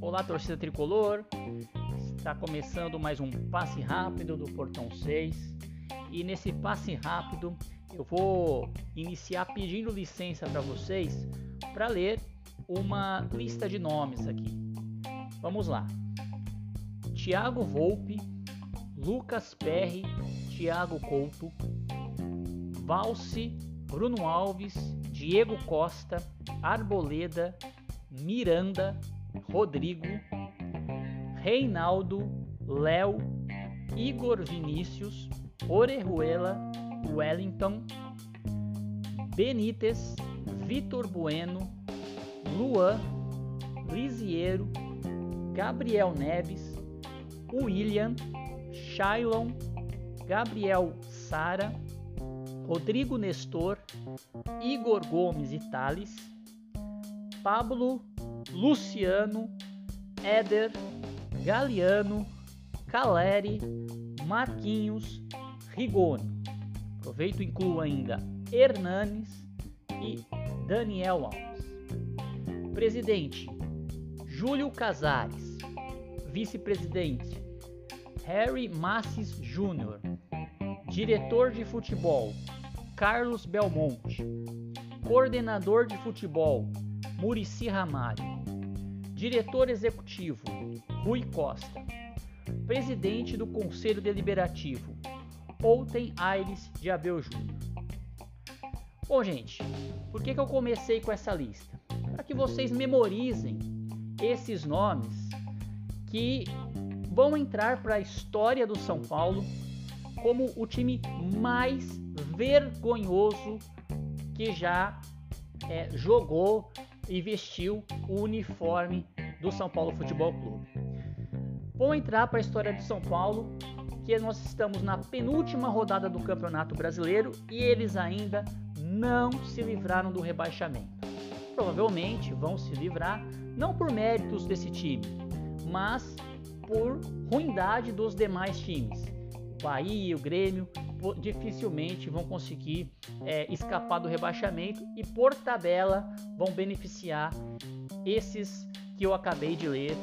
Olá, torcida tricolor. Está começando mais um passe rápido do Portão 6. E nesse passe rápido eu vou iniciar pedindo licença para vocês para ler uma lista de nomes aqui. Vamos lá. Tiago Volpe, Lucas Perry, Tiago Couto, Valse, Bruno Alves, Diego Costa, Arboleda, Miranda, Rodrigo, Reinaldo, Léo, Igor Vinícius, Orejuela, Wellington, Benítez, Vitor Bueno, Luan, Lisiero, Gabriel Neves, William, Shailon, Gabriel Sara, Rodrigo Nestor, Igor Gomes e Thales, Pablo, Luciano, Éder, Galiano, Caleri, Marquinhos, Rigoni. Aproveito e incluo ainda Hernanes e Daniel Alves. Presidente Júlio Casares. Vice-presidente Harry Massis Jr. Diretor de futebol Carlos Belmonte. Coordenador de futebol Murici Ramalho. Diretor executivo Rui Costa. Presidente do Conselho Deliberativo Outen Aires de Abel Júnior. Bom, gente, por que, que eu comecei com essa lista? Para que vocês memorizem esses nomes que vão entrar para a história do São Paulo como o time mais vergonhoso que já é, jogou e vestiu o uniforme do São Paulo Futebol Clube. Vou entrar para a história de São Paulo, que nós estamos na penúltima rodada do Campeonato Brasileiro e eles ainda não se livraram do rebaixamento. Provavelmente vão se livrar não por méritos desse time, mas por ruindade dos demais times. O Bahia o Grêmio dificilmente vão conseguir é, escapar do rebaixamento e por tabela vão beneficiar esses que eu acabei de ler,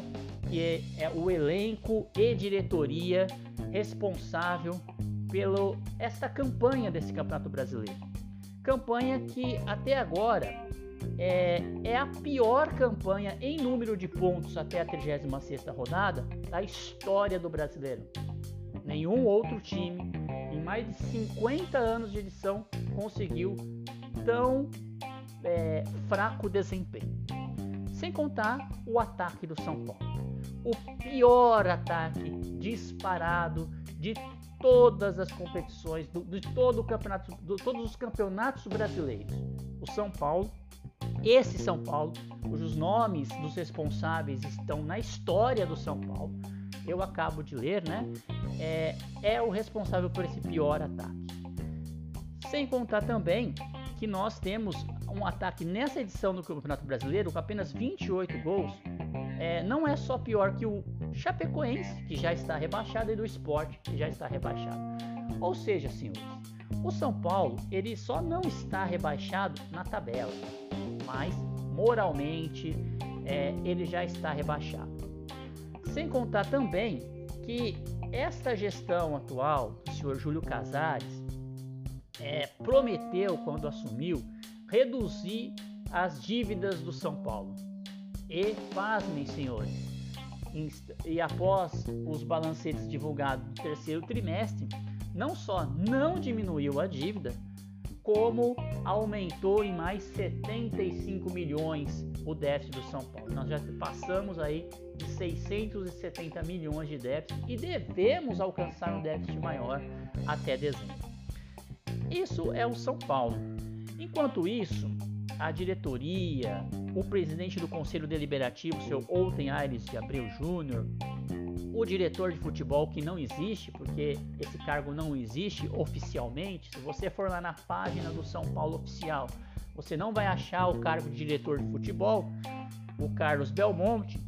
que é, é o elenco e diretoria responsável pelo esta campanha desse Campeonato Brasileiro. Campanha que até agora é, é a pior campanha em número de pontos até a 36ª rodada da história do Brasileiro. Nenhum outro time mais de 50 anos de edição conseguiu tão é, fraco desempenho. Sem contar o ataque do São Paulo o pior ataque disparado de todas as competições, do, de todo o campeonato, de todos os campeonatos brasileiros. O São Paulo, esse São Paulo, cujos nomes dos responsáveis estão na história do São Paulo, eu acabo de ler, né? É, é o responsável por esse pior ataque. Sem contar também que nós temos um ataque nessa edição do Campeonato Brasileiro com apenas 28 gols é, não é só pior que o Chapecoense, que já está rebaixado, e do Sport, que já está rebaixado. Ou seja, senhores, o São Paulo ele só não está rebaixado na tabela, mas moralmente é, ele já está rebaixado. Sem contar também que esta gestão atual do senhor Júlio Casares é, prometeu, quando assumiu, reduzir as dívidas do São Paulo. E, pasmem, senhores, e após os balancetes divulgados do terceiro trimestre, não só não diminuiu a dívida, como aumentou em mais 75 milhões o déficit do São Paulo. Nós já passamos aí 670 milhões de déficit e devemos alcançar um déficit maior até dezembro. Isso é o São Paulo. Enquanto isso, a diretoria, o presidente do Conselho Deliberativo, seu Outen Aires de Abreu Júnior, o diretor de futebol que não existe, porque esse cargo não existe oficialmente. Se você for lá na página do São Paulo Oficial, você não vai achar o cargo de diretor de futebol, o Carlos Belmonte.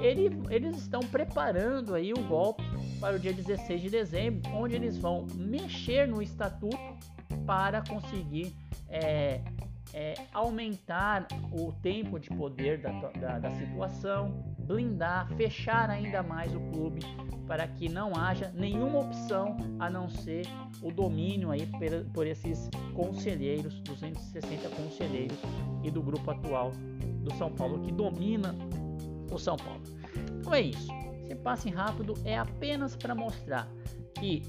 Ele, eles estão preparando aí o golpe para o dia 16 de dezembro, onde eles vão mexer no estatuto para conseguir é, é, aumentar o tempo de poder da, da, da situação, blindar, fechar ainda mais o clube para que não haja nenhuma opção a não ser o domínio aí por, por esses conselheiros, 260 conselheiros e do grupo atual do São Paulo que domina o São Paulo. Então é isso. Esse passe rápido é apenas para mostrar que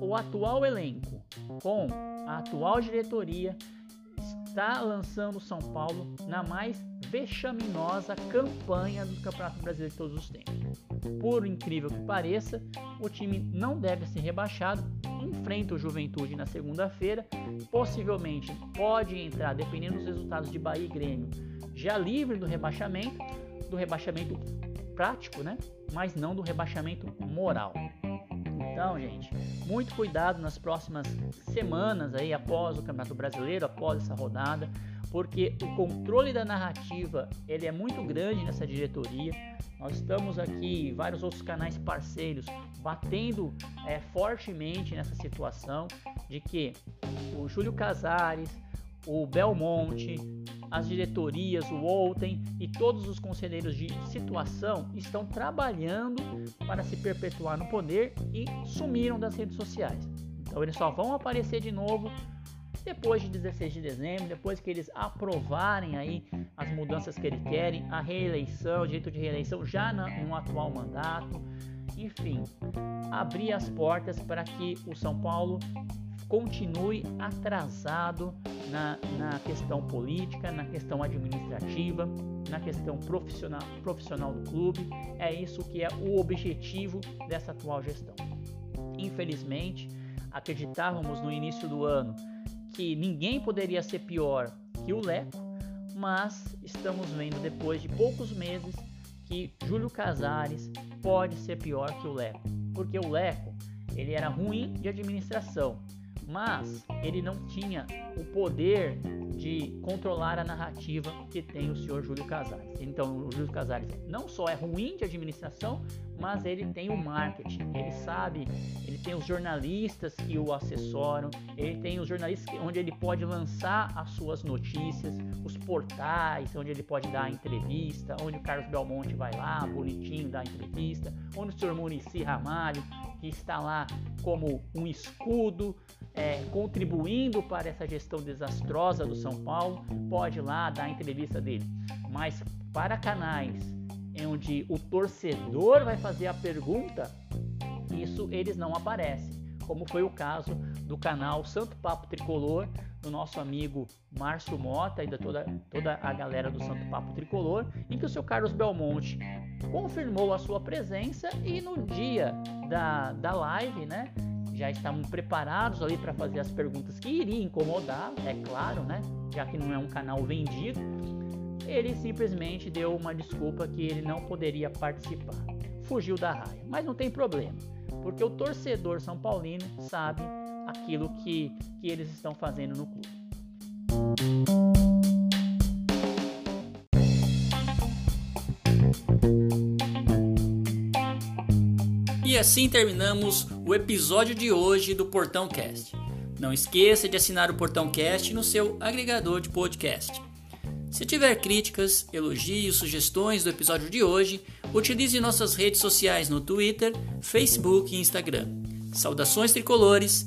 o atual elenco com a atual diretoria está lançando o São Paulo na mais vexaminosa campanha do Campeonato Brasileiro de todos os tempos. Por incrível que pareça, o time não deve ser rebaixado, enfrenta o Juventude na segunda-feira, possivelmente pode entrar, dependendo dos resultados de Bahia e Grêmio, já livre do rebaixamento, do rebaixamento prático, né? Mas não do rebaixamento moral. Então, gente, muito cuidado nas próximas semanas aí após o Campeonato Brasileiro, após essa rodada, porque o controle da narrativa ele é muito grande nessa diretoria. Nós estamos aqui, vários outros canais parceiros, batendo é, fortemente nessa situação de que o Júlio Casares, o Belmonte, as diretorias, o Olten e todos os conselheiros de situação estão trabalhando para se perpetuar no poder e sumiram das redes sociais. Então eles só vão aparecer de novo depois de 16 de dezembro, depois que eles aprovarem aí as mudanças que eles querem, a reeleição, o direito de reeleição já no atual mandato, enfim, abrir as portas para que o São Paulo continue atrasado na, na questão política, na questão administrativa, na questão profissional, profissional do clube. É isso que é o objetivo dessa atual gestão. Infelizmente, acreditávamos no início do ano que ninguém poderia ser pior que o Leco, mas estamos vendo depois de poucos meses que Júlio Casares pode ser pior que o Leco, porque o Leco ele era ruim de administração, mas ele não tinha o poder de controlar a narrativa que tem o senhor Júlio Casares. Então, o Júlio Casares não só é ruim de administração, mas ele tem o marketing, ele sabe, ele tem os jornalistas que o assessoram, ele tem os jornalistas onde ele pode lançar as suas notícias, os portais onde ele pode dar entrevista, onde o Carlos Belmonte vai lá, bonitinho, a entrevista, onde o senhor Murici Ramalho, que está lá como um escudo, é, contribuindo para essa gestão desastrosa do São Paulo, pode ir lá dar a entrevista dele. Mas para canais onde o torcedor vai fazer a pergunta, isso eles não aparecem. Como foi o caso do canal Santo Papo Tricolor, do nosso amigo Márcio Mota e da toda, toda a galera do Santo Papo Tricolor, em que o seu Carlos Belmonte confirmou a sua presença e no dia da, da live, né, já estavam preparados ali para fazer as perguntas que iriam incomodar, é claro, né? Já que não é um canal vendido, ele simplesmente deu uma desculpa que ele não poderia participar. Fugiu da raia, mas não tem problema, porque o torcedor são paulino sabe aquilo que, que eles estão fazendo no clube. E assim terminamos o episódio de hoje do Portão Cast. Não esqueça de assinar o Portão Cast no seu agregador de podcast. Se tiver críticas, elogios, sugestões do episódio de hoje, utilize nossas redes sociais no Twitter, Facebook e Instagram. Saudações tricolores